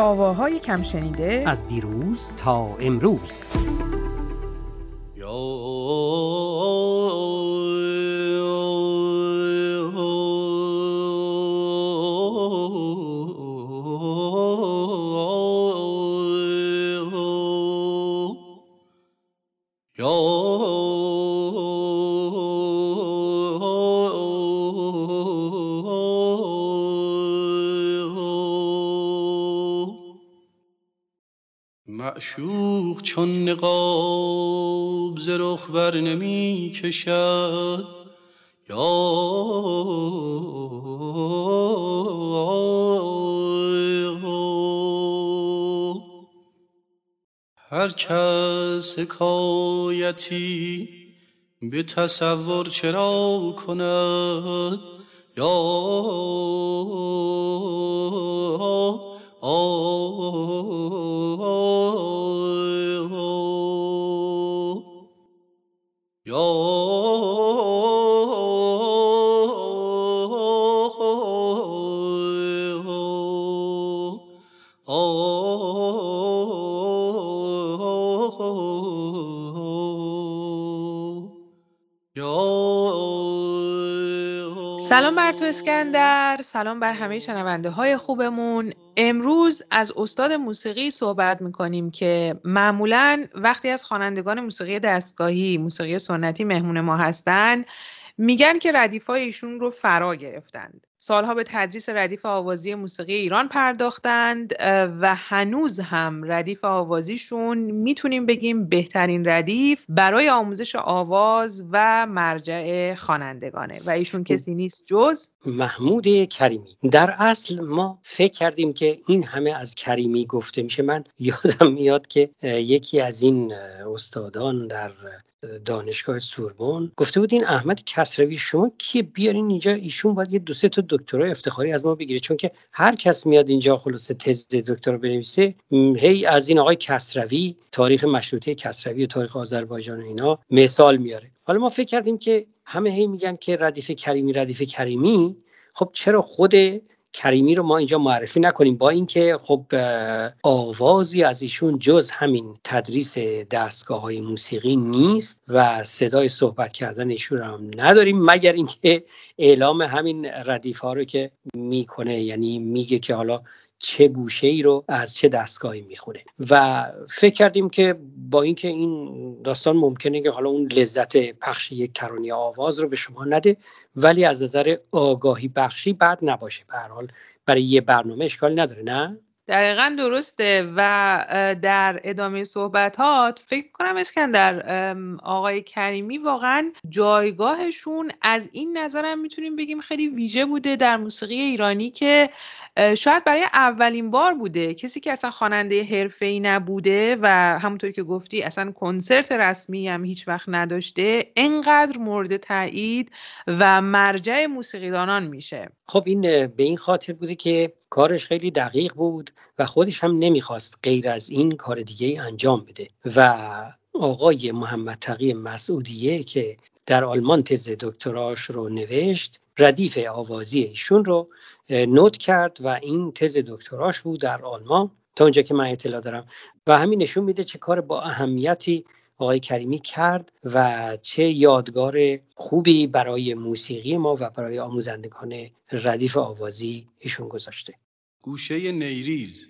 آواهای کم شنیده از دیروز تا امروز. معشوق نمی کشد یا هر کس حکایتی به تصور چرا کند؟ یا سلام بر تو اسکندر. سلام بر همه شنونده های خوبمون. امروز از استاد موسیقی صحبت می‌کنیم که معمولا وقتی از خوانندگان موسیقی دستگاهی موسیقی سنتی مهمون ما هستن میگن که ردیفای ایشون رو فرا گرفتند. سالها به تدریس ردیف آوازی موسیقی ایران پرداختند و هنوز هم ردیف آوازیشون می‌تونیم بگیم بهترین ردیف برای آموزش آواز و مرجع خوانندگانه و ایشون کسی نیست جز محمود کریمی. در اصل ما فکر کردیم که این همه از کریمی گفته میشه. من یادم میاد که یکی از این استادان در دانشگاه سوربن گفته بود این احمد کسروی شما کیه بیارین اینجا ایشون باید یه دو سه تا دکترای افتخاری از ما بگیره. چون که هر کس میاد اینجا خلاصه تز دکترا بنویسه هی از این آقای کسروی تاریخ مشروطه کسروی و تاریخ آذربایجان و اینا مثال میاره. حالا ما فکر کردیم که همه هی میگن که ردیف کریمی ردیف کریمی خب چرا خود کریمی رو ما اینجا معرفی نکنیم. با اینکه خب آوازی از ایشون جز همین تدریس دستگاه های موسیقی نیست و صدای صحبت کردن ایشون هم نداریم مگر اینکه اعلام همین ردیف ها رو که می‌کنه یعنی میگه که حالا چه گوشه ای رو از چه دستگاهی می‌خونه و فکر کردیم که با اینکه این داستان ممکنه که حالا اون لذت پخش یک ترانه آواز رو به شما نده ولی از نظر آگاهی بخشی بد نباشه. به حال برای یه برنامه اشکالی نداره نه؟ دقیقا درسته. و در ادامه صحبتات فکر کنم اسکندر آقای کریمی واقعا جایگاهشون از این نظرم می‌تونیم بگیم خیلی ویژه بوده در موسیقی ایرانی که شاید برای اولین بار بوده. کسی که اصلا خواننده حرفه‌ای نبوده و همونطوری که گفتی اصلا کنسرت رسمی هم هیچ وقت نداشته انقدر مورد تایید و مرجع موسیقیدانان میشه. خب این به این خاطر بوده که کارش خیلی دقیق بود و خودش هم نمی‌خواست غیر از این کار دیگه انجام بده. و آقای محمد تقی مسعودیه که در آلمان تز دکتراش رو نوشت ردیف آوازی ایشون رو نوت کرد و این تز دکتراش بود در آلمان. تا اونجا که من اطلاع دارم. و همین نشون میده چه کار با اهمیتی آقای کریمی کرد و چه یادگار خوبی برای موسیقی ما و برای آموزندگان ردیف آوازی ایشون گذاشته. گوشه نیریز.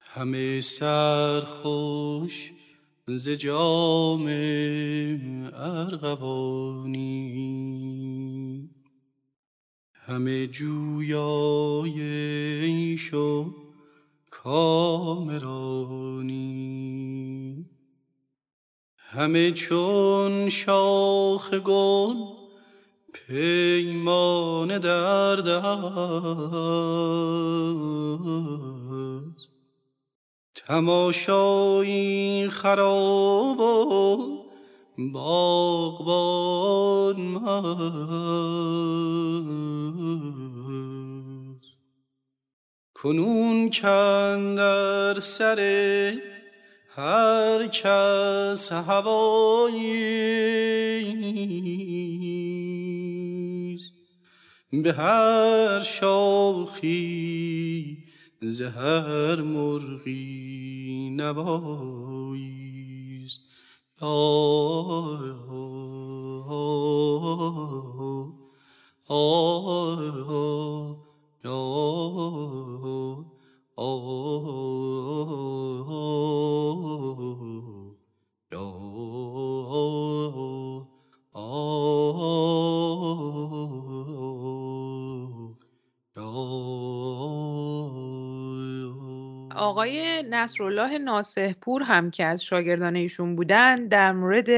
همه سرخوش ز جام ارغوانی. همه جویای شو کامرانی. همه چون شاخ گل پیمان درد است تماشایی خراب و باغبان کنون کندر سر هر کس هوایی به هر شاخی زهر مرغی نباییست آقای نصرالله ناسهپور هم که از شاگردان ایشون بودن در مورد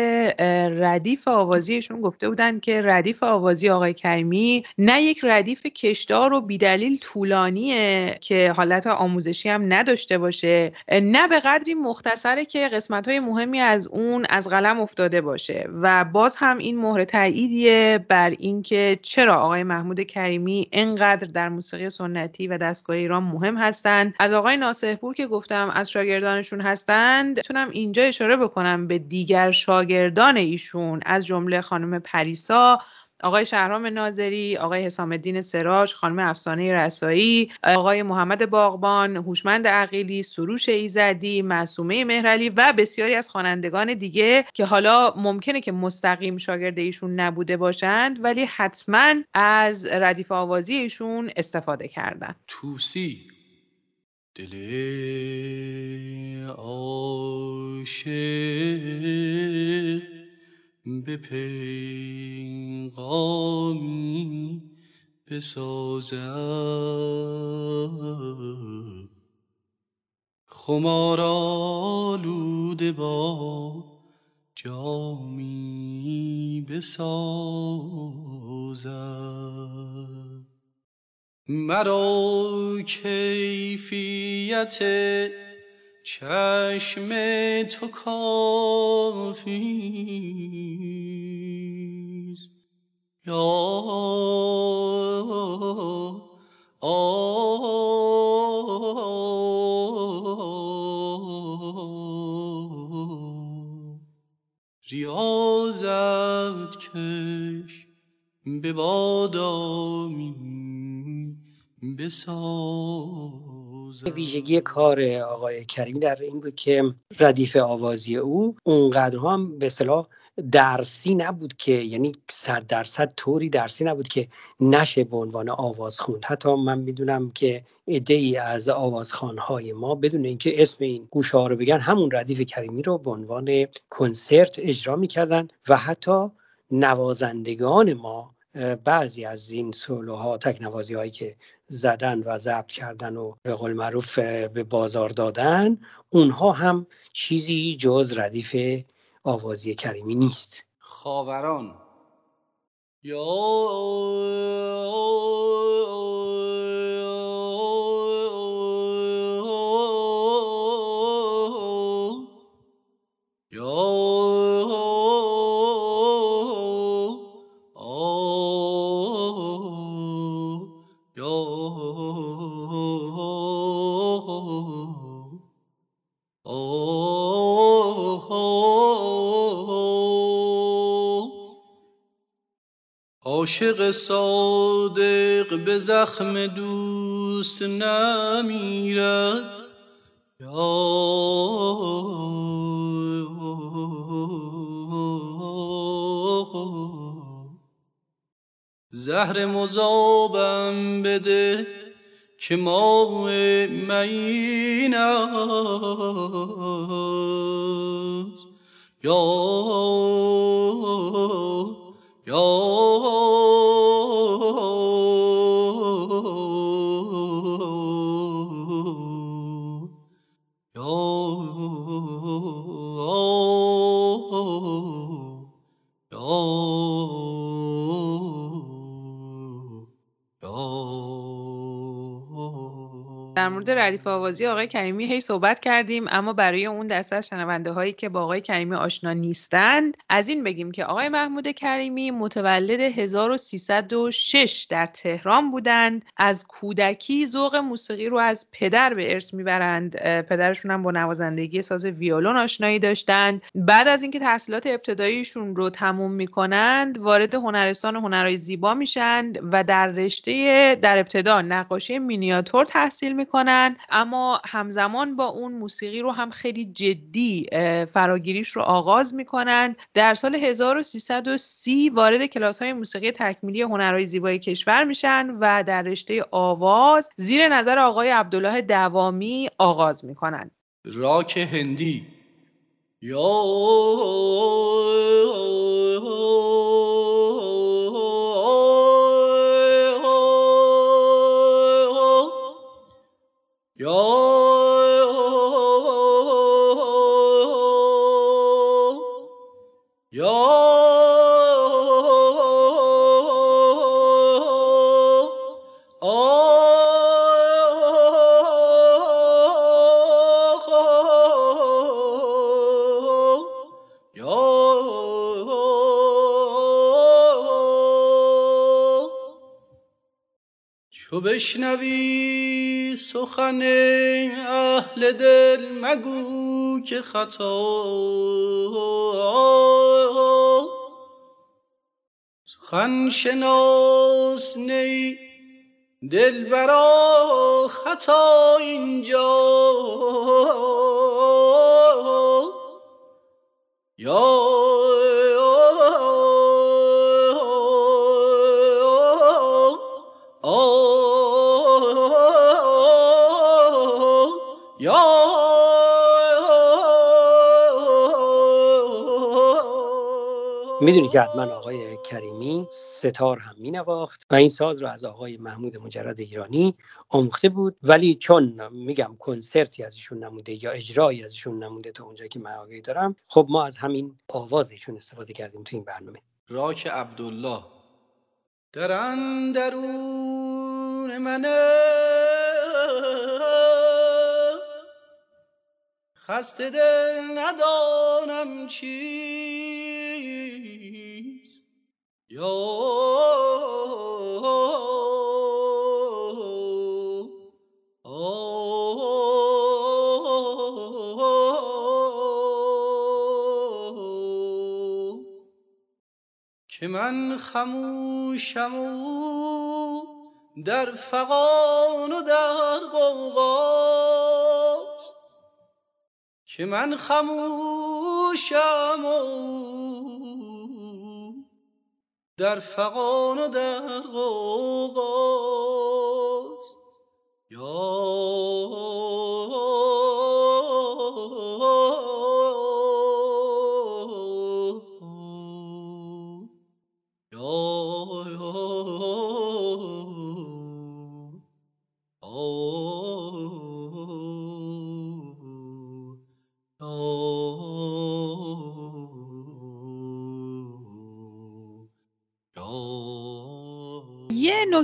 ردیف آوازی ایشون گفته بودن که ردیف آوازی آقای کریمی نه یک ردیف کشدار و بیدلیل طولانیه که حالت آموزشی هم نداشته باشه نه به قدری مختصره که قسمت های مهمی از اون از قلم افتاده باشه. و باز هم این مهر تاییدیه بر اینکه چرا آقای محمود کریمی انقدر در موسیقی سنتی و دستگاه ایران مهم هستند از آقای ناسهپور که گفتم از شاگردانشون هستند تونم اینجا اشاره بکنم به دیگر شاگردان ایشون از جمله خانم پریسا آقای شهرام ناظری، آقای حسام الدین سراج، خانم افسانه رسایی، آقای محمد باغبان، هوشمند عقیلی، سروش ایزدی، معصومه مهرعلی و بسیاری از خوانندگان دیگه که حالا ممکنه که مستقیم شاگرد ایشون نبوده باشند ولی حتما از ردیف آوازی ایشون استفاده کردن. توسی دل عاشق به پیغامی بسازد خمار آلوده با جامی بسازد مرا کیفیت چشم تو کافیست یا ریاضت کش به بادامی. ویژگی کار آقای کریمی در این بود که ردیف آوازی او اونقدر هم به صلاح درسی نبود که یعنی صد درصد طوری درسی نبود که نشه به عنوان آواز خوند. حتی من می‌دونم که عده ای از آوازخانهای ما بدون اینکه اسم این گوشه ها رو بگن همون ردیف کریمی رو به عنوان کنسرت اجرا می‌کردن و حتی نوازندگان ما بعضی از این سولوها تکنوازی هایی که زدن و ضبط کردن و به قول معروف به بازار دادن اونها هم چیزی جز ردیف آوازی کریمی نیست. خاوران. یا عاشق صادق به زخم دوست نمیرد. زهر مذابم بده که ما مین یا یا در مورد ردیف آوازی آقای کریمی هی صحبت کردیم اما برای اون دسته از شنونده هایی که با آقای کریمی آشنا نیستند از این بگیم که آقای محمود کریمی متولد 1306 در تهران بودند. از کودکی ذوق موسیقی رو از پدر به ارث می‌برند. پدرشون هم با نوازندگی ساز ویولون آشنایی داشتند. بعد از اینکه تحصیلات ابتداییشون رو تموم می‌کنند وارد هنرستان هنرهای زیبا میشند و در رشته در ابتدا نقاشی مینیاتور تحصیل می‌کنن اما همزمان با اون موسیقی رو هم خیلی جدی فراگیریش رو آغاز می‌کنن. در سال 1330 وارد کلاس های موسیقی تکمیلی هنرهای زیبای کشور میشن و در رشته آواز زیر نظر آقای عبدالله دوامی آغاز می‌کنن. راک هندی. یا بشنوی سخن اهل دل مگو که خطا. سخن شناس نی دل برا خطا اینجا. یا می‌دونی که حتما آقای کریمی ستار هم مینواخت و این ساز رو از آقای محمود مجرد ایرانی آموخته بود. ولی چون میگم کنسرتی از ایشون نموده یا اجرایی از ایشون نموده تا اونجا که من آگهی دارم خب ما از همین آواز ایشون استفاده کردیم تو این برنامه. راک عبدالله. در درون من خسته دل ندانم یا که من خموشم و در فقان و در قوقاست که من خموشم و در فقان و در قوقاست یا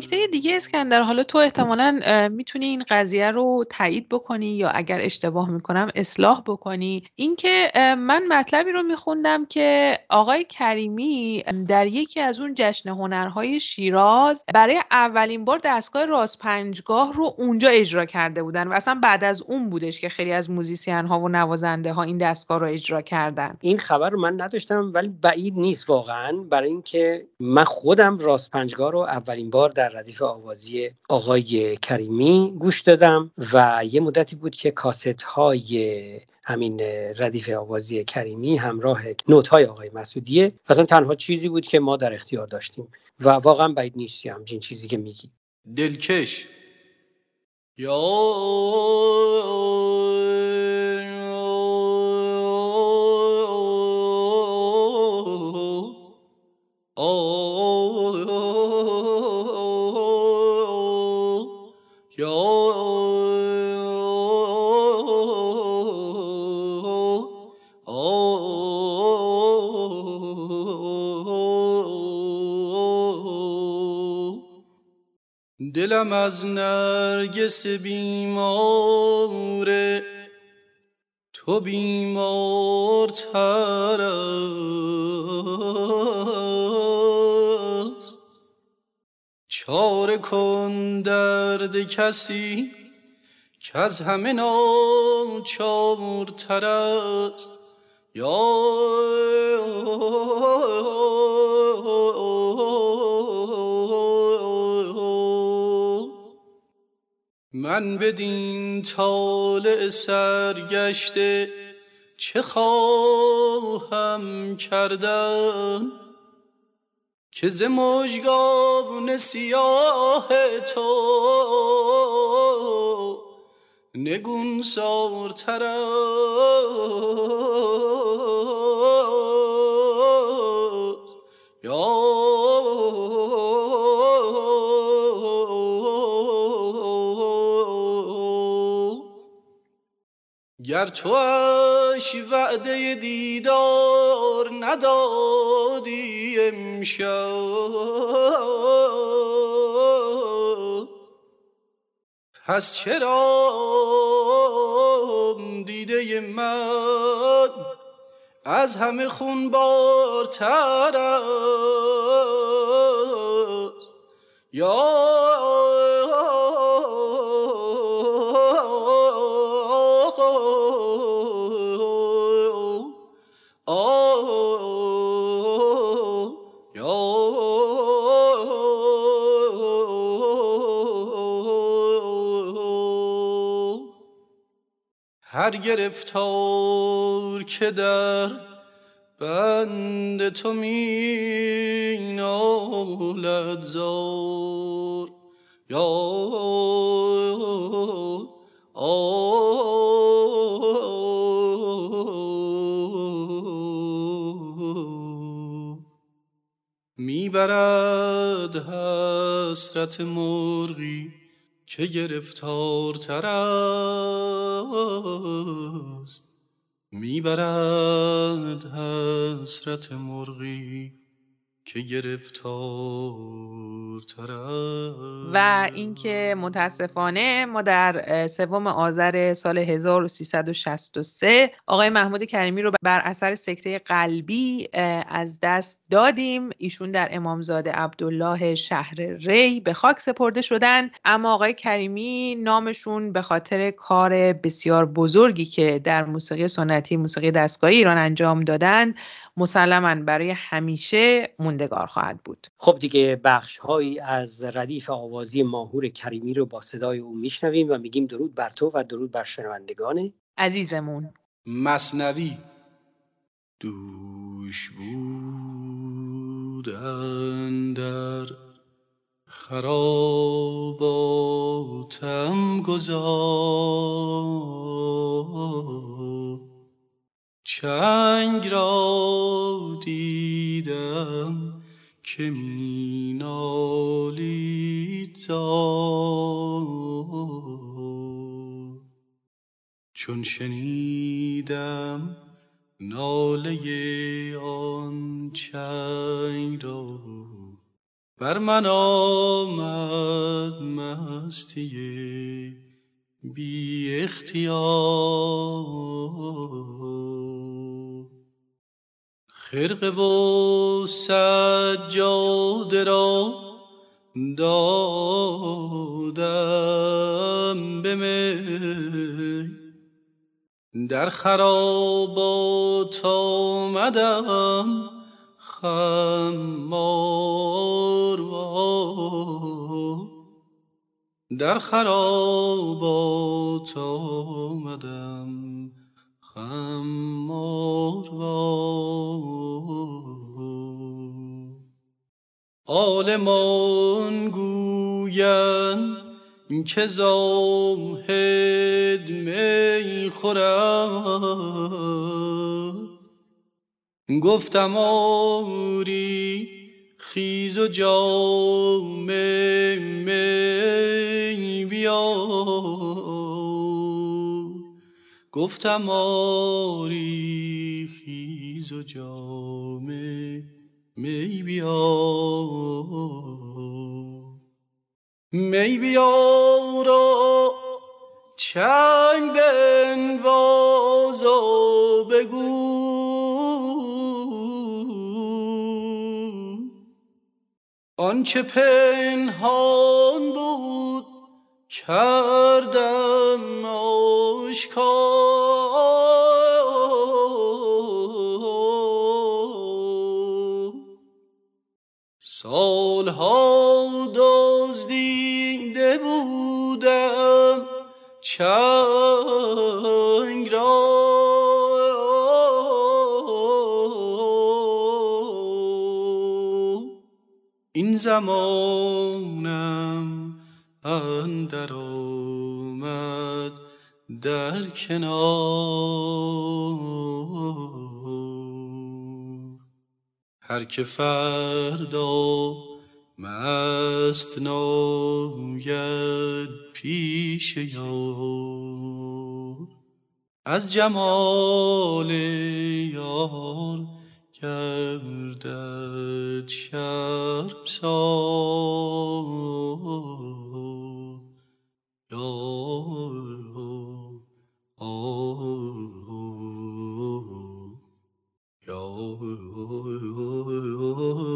نکته دیگه اسکندر حالا تو احتمالا می‌تونی این قضیه رو تایید بکنی یا اگر اشتباه می‌کنم اصلاح بکنی. اینکه من مطلبی رو میخوندم که آقای کریمی در یکی از اون جشن هنرهای شیراز برای اولین بار دستگاه راست پنجگاه رو اونجا اجرا کرده بودن و اصلا بعد از اون بودش که خیلی از موزیسین ها و نوازنده ها این دستگاه رو اجرا کردن. این خبر رو من نداشتم ولی بعید نیست واقعا. برای اینکه من خودم راست پنجگاه رو اولین بار در ردیف آوازی آقای کریمی گوش دادم و یه مدتی بود که کاست های همین ردیف آوازی کریمی همراه نوت های آقای مسعودیه اصلا تنها چیزی بود که ما در اختیار داشتیم و واقعا باید نیستی همچین چیزی که میگی. دلکش. یا دلم از نرگس بیماره تو بیمارتر است. چاره کن درد کسی که از همه ناچارتر است. یا من بدین طالع سرگشته چه خواهم کردن؟ که ز مژگان سیاه تو نگون سارتر گر توش وعده دیدار ندادی امشب. پس چرا دیده من از همه خون بارتر است؟ یا هر گرفتار که در بند تو می نالد زار. یا می‌برد حسرت مرغی که گرفتارتر است؟ می‌برد حسرت مرغی و اینکه متاسفانه ما در سوم آذر سال 1363 آقای محمود کریمی رو بر اثر سکته قلبی از دست دادیم. ایشون در امامزاده عبدالله شهر ری به خاک سپرده شدن. اما آقای کریمی نامشون به خاطر کار بسیار بزرگی که در موسیقی سنتی موسیقی دستگاهی ایران انجام دادن مسلما برای همیشه موندگار خواهد بود. خب دیگه بخش هایی از ردیف آوازی ماهور کریمی رو با صدای او میشنویم و میگیم درود بر تو و درود بر شنوندگان عزیزمون. مصنوی. دوش بودن در خراباتم گذار چنگ را دیدم که می نالید چون شنیدم ناله آن چنگ را بر من آمد مستی بی اختیار. خرقه و سجاده را دادم به می. در خرابات آمدم خمار در خرابات آمدم خمار عالمان گویند که زاهد می خورد. گفتم آری خیز و جام می بیار. گفتم آری خیز و جام می بیار می بیار و چنگ بنواز و بگو. آنچه پنهان بود کردم آشکار. چنگ را. این زمانم اندر آمد در کنار. هر که فردا مست ناید پیش یار. از جمال یار گردد شرم سار. Oh